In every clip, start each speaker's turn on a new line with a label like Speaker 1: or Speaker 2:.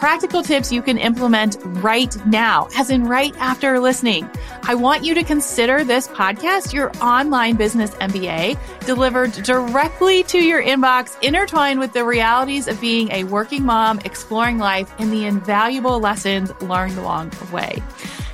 Speaker 1: practical tips you can implement right now, as in right after listening. I want you to consider this podcast your online business MBA delivered directly to your inbox, intertwined with the realities of being a working mom, exploring life, and the invaluable lessons learned along the way.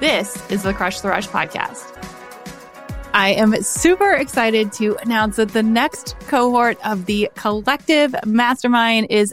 Speaker 1: This is the Crush the Rush podcast. I am super excited to announce that the next cohort of the collective mastermind is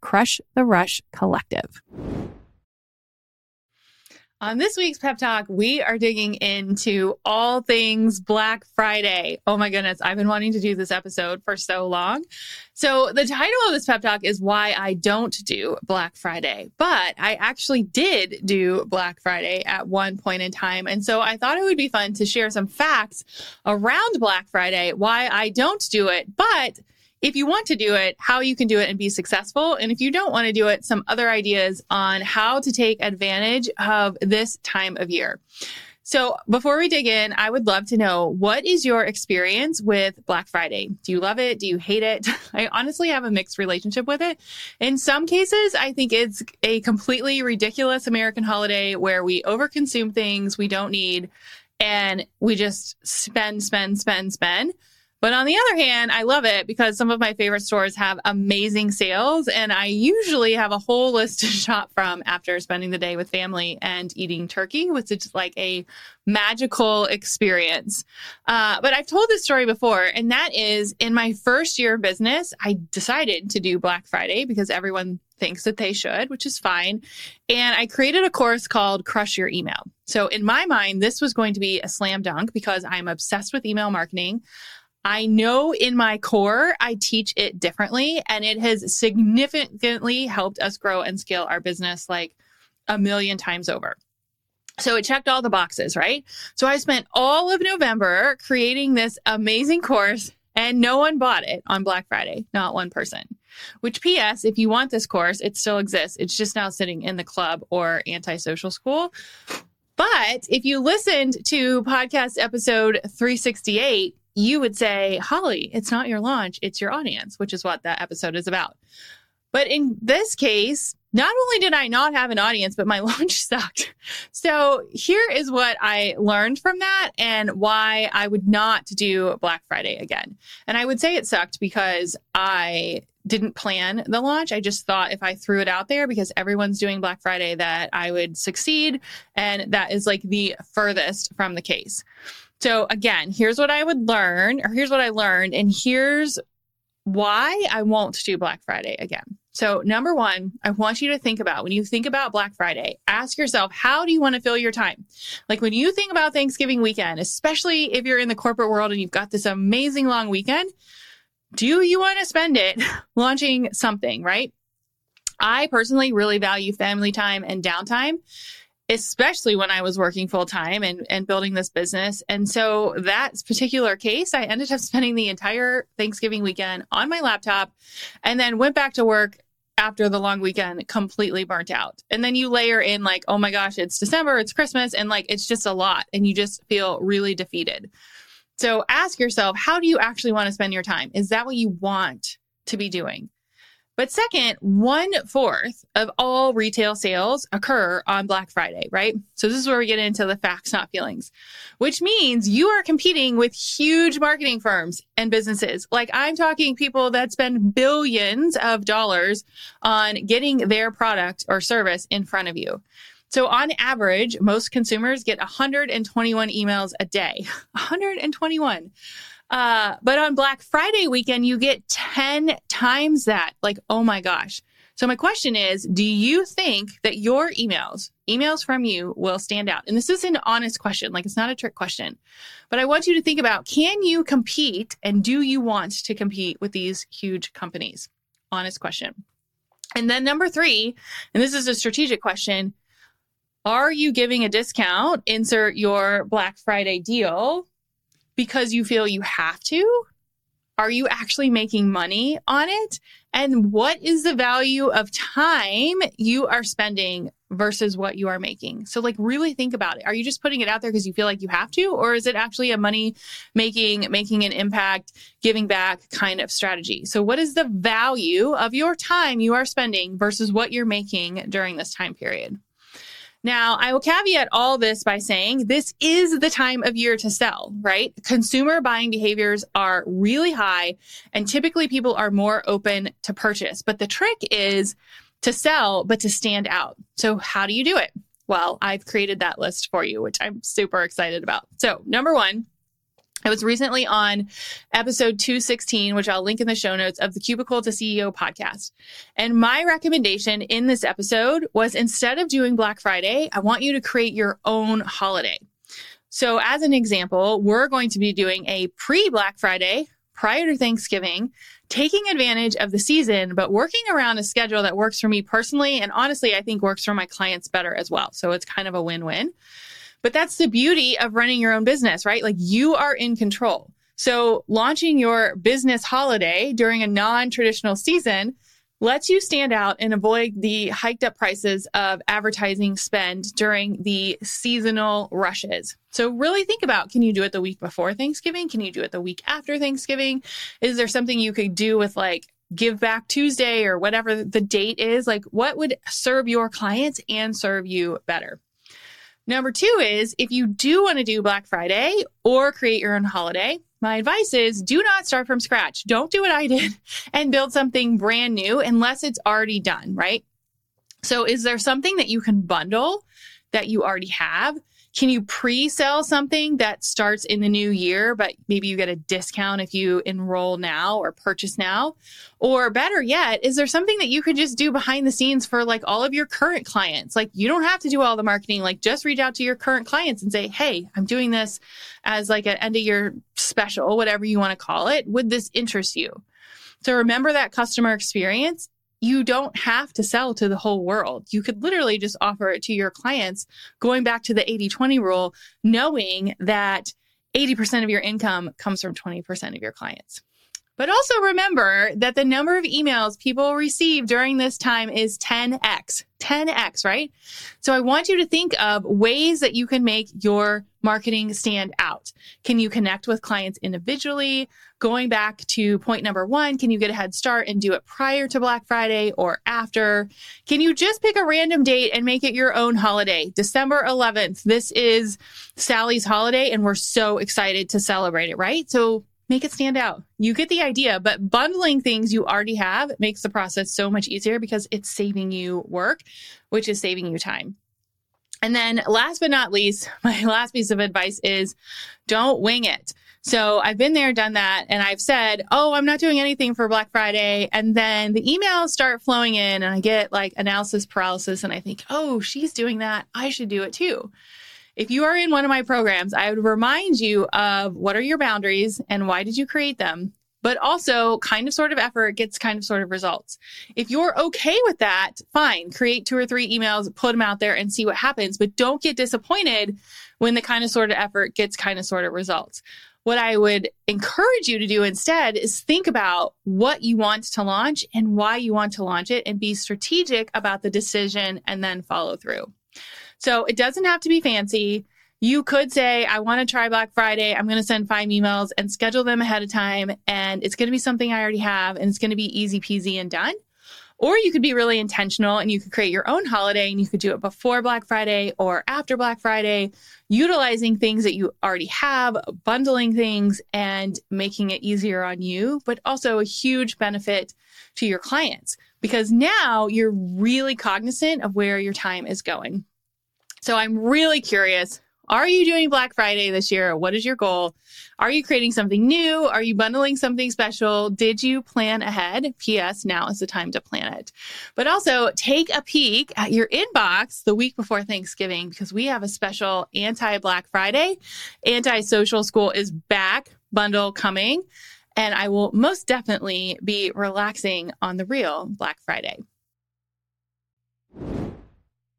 Speaker 1: crush the rush collective. On this week's Pep Talk, we are digging into all things Black Friday. Oh my goodness, I've been wanting to do this episode for so long. So, the title of this Pep Talk is Why I Don't Do Black Friday, but I actually did do Black Friday at one point in time. And so, I thought it would be fun to share some facts around Black Friday, why I don't do it, but if you want to do it, how you can do it and be successful. And if you don't want to do it, some other ideas on how to take advantage of this time of year. So before we dig in, I would love to know what is your experience with Black Friday? Do you love it? Do you hate it? I honestly have a mixed relationship with it. In some cases, I think it's a completely ridiculous American holiday where we overconsume things we don't need and we just spend, spend, spend, spend. But on the other hand, I love it because some of my favorite stores have amazing sales and I usually have a whole list to shop from after spending the day with family and eating turkey, which is like a magical experience. Uh, but I've told this story before, and that is in my first year of business, I decided to do Black Friday because everyone thinks that they should, which is fine. And I created a course called Crush Your Email. So in my mind, this was going to be a slam dunk because I'm obsessed with email marketing. I know in my core, I teach it differently and it has significantly helped us grow and scale our business like a million times over. So it checked all the boxes, right? So I spent all of November creating this amazing course and no one bought it on Black Friday, not one person. Which, P.S., if you want this course, it still exists. It's just now sitting in the club or anti-social school. But if you listened to podcast episode 368, you would say, Holly, it's not your launch, it's your audience, which is what that episode is about. But in this case, not only did I not have an audience, but my launch sucked. So here is what I learned from that and why I would not do Black Friday again. And I would say it sucked because I didn't plan the launch. I just thought if I threw it out there because everyone's doing Black Friday that I would succeed. And that is like the furthest from the case. So again, here's what I would learn, or here's what I learned, and here's why I won't do Black Friday again. So, number one, I want you to think about when you think about Black Friday, ask yourself, how do you want to fill your time? Like when you think about Thanksgiving weekend, especially if you're in the corporate world and you've got this amazing long weekend, do you want to spend it launching something, right? I personally really value family time and downtime especially when I was working full time and, and building this business. And so that particular case, I ended up spending the entire Thanksgiving weekend on my laptop and then went back to work after the long weekend completely burnt out. And then you layer in like, oh my gosh, it's December, it's Christmas, and like it's just a lot. And you just feel really defeated. So ask yourself, how do you actually want to spend your time? Is that what you want to be doing? But second, one fourth of all retail sales occur on Black Friday, right? So this is where we get into the facts, not feelings, which means you are competing with huge marketing firms and businesses. Like I'm talking people that spend billions of dollars on getting their product or service in front of you. So on average, most consumers get 121 emails a day. 121. Uh, but on Black Friday weekend, you get 10 times that. Like, oh my gosh. So my question is, do you think that your emails, emails from you will stand out? And this is an honest question. Like it's not a trick question, but I want you to think about, can you compete and do you want to compete with these huge companies? Honest question. And then number three, and this is a strategic question. Are you giving a discount? Insert your Black Friday deal because you feel you have to? Are you actually making money on it? And what is the value of time you are spending versus what you are making? So, like, really think about it. Are you just putting it out there because you feel like you have to? Or is it actually a money making, making an impact, giving back kind of strategy? So, what is the value of your time you are spending versus what you're making during this time period? Now, I will caveat all this by saying this is the time of year to sell, right? Consumer buying behaviors are really high and typically people are more open to purchase. But the trick is to sell, but to stand out. So how do you do it? Well, I've created that list for you, which I'm super excited about. So number one, I was recently on episode 216, which I'll link in the show notes of the Cubicle to CEO podcast. And my recommendation in this episode was instead of doing Black Friday, I want you to create your own holiday. So, as an example, we're going to be doing a pre Black Friday prior to Thanksgiving, taking advantage of the season, but working around a schedule that works for me personally. And honestly, I think works for my clients better as well. So, it's kind of a win win. But that's the beauty of running your own business, right? Like you are in control. So launching your business holiday during a non-traditional season lets you stand out and avoid the hiked up prices of advertising spend during the seasonal rushes. So really think about, can you do it the week before Thanksgiving? Can you do it the week after Thanksgiving? Is there something you could do with like give back Tuesday or whatever the date is? Like what would serve your clients and serve you better? Number two is if you do want to do Black Friday or create your own holiday, my advice is do not start from scratch. Don't do what I did and build something brand new unless it's already done, right? So is there something that you can bundle that you already have? Can you pre-sell something that starts in the new year, but maybe you get a discount if you enroll now or purchase now? Or better yet, is there something that you could just do behind the scenes for like all of your current clients? Like you don't have to do all the marketing, like just reach out to your current clients and say, Hey, I'm doing this as like an end of year special, whatever you want to call it. Would this interest you? So remember that customer experience you don't have to sell to the whole world. You could literally just offer it to your clients, going back to the 80 20 rule, knowing that 80% of your income comes from 20% of your clients. But also remember that the number of emails people receive during this time is 10x. 10x, right? So I want you to think of ways that you can make your marketing stand out. Can you connect with clients individually? Going back to point number one, can you get a head start and do it prior to Black Friday or after? Can you just pick a random date and make it your own holiday? December 11th. This is Sally's holiday and we're so excited to celebrate it, right? So make it stand out. You get the idea, but bundling things you already have makes the process so much easier because it's saving you work, which is saving you time. And then last but not least, my last piece of advice is don't wing it. So I've been there, done that, and I've said, Oh, I'm not doing anything for Black Friday. And then the emails start flowing in and I get like analysis paralysis and I think, Oh, she's doing that. I should do it too. If you are in one of my programs, I would remind you of what are your boundaries and why did you create them? But also, kind of sort of effort gets kind of sort of results. If you're okay with that, fine, create two or three emails, put them out there and see what happens. But don't get disappointed when the kind of sort of effort gets kind of sort of results. What I would encourage you to do instead is think about what you want to launch and why you want to launch it and be strategic about the decision and then follow through. So it doesn't have to be fancy. You could say, I want to try Black Friday. I'm going to send five emails and schedule them ahead of time. And it's going to be something I already have and it's going to be easy peasy and done. Or you could be really intentional and you could create your own holiday and you could do it before Black Friday or after Black Friday, utilizing things that you already have, bundling things and making it easier on you, but also a huge benefit to your clients because now you're really cognizant of where your time is going. So I'm really curious. Are you doing Black Friday this year? What is your goal? Are you creating something new? Are you bundling something special? Did you plan ahead? P.S. Now is the time to plan it. But also take a peek at your inbox the week before Thanksgiving because we have a special anti Black Friday. Anti Social School is back bundle coming. And I will most definitely be relaxing on the real Black Friday.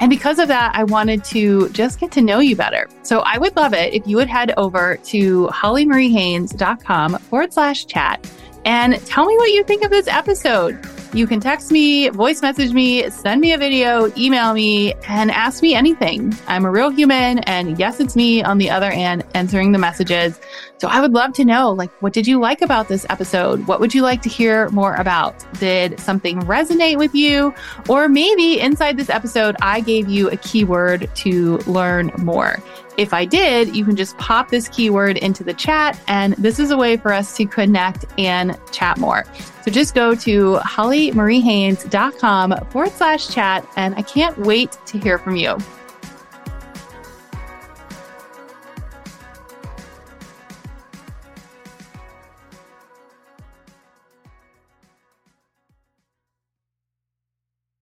Speaker 1: And because of that, I wanted to just get to know you better. So I would love it if you would head over to hollymariehaynes.com forward slash chat and tell me what you think of this episode. You can text me, voice message me, send me a video, email me, and ask me anything. I'm a real human. And yes, it's me on the other end answering the messages. So I would love to know, like, what did you like about this episode? What would you like to hear more about? Did something resonate with you? Or maybe inside this episode, I gave you a keyword to learn more. If I did, you can just pop this keyword into the chat, and this is a way for us to connect and chat more. So just go to hollymariehaynes.com forward slash chat, and I can't wait to hear from you.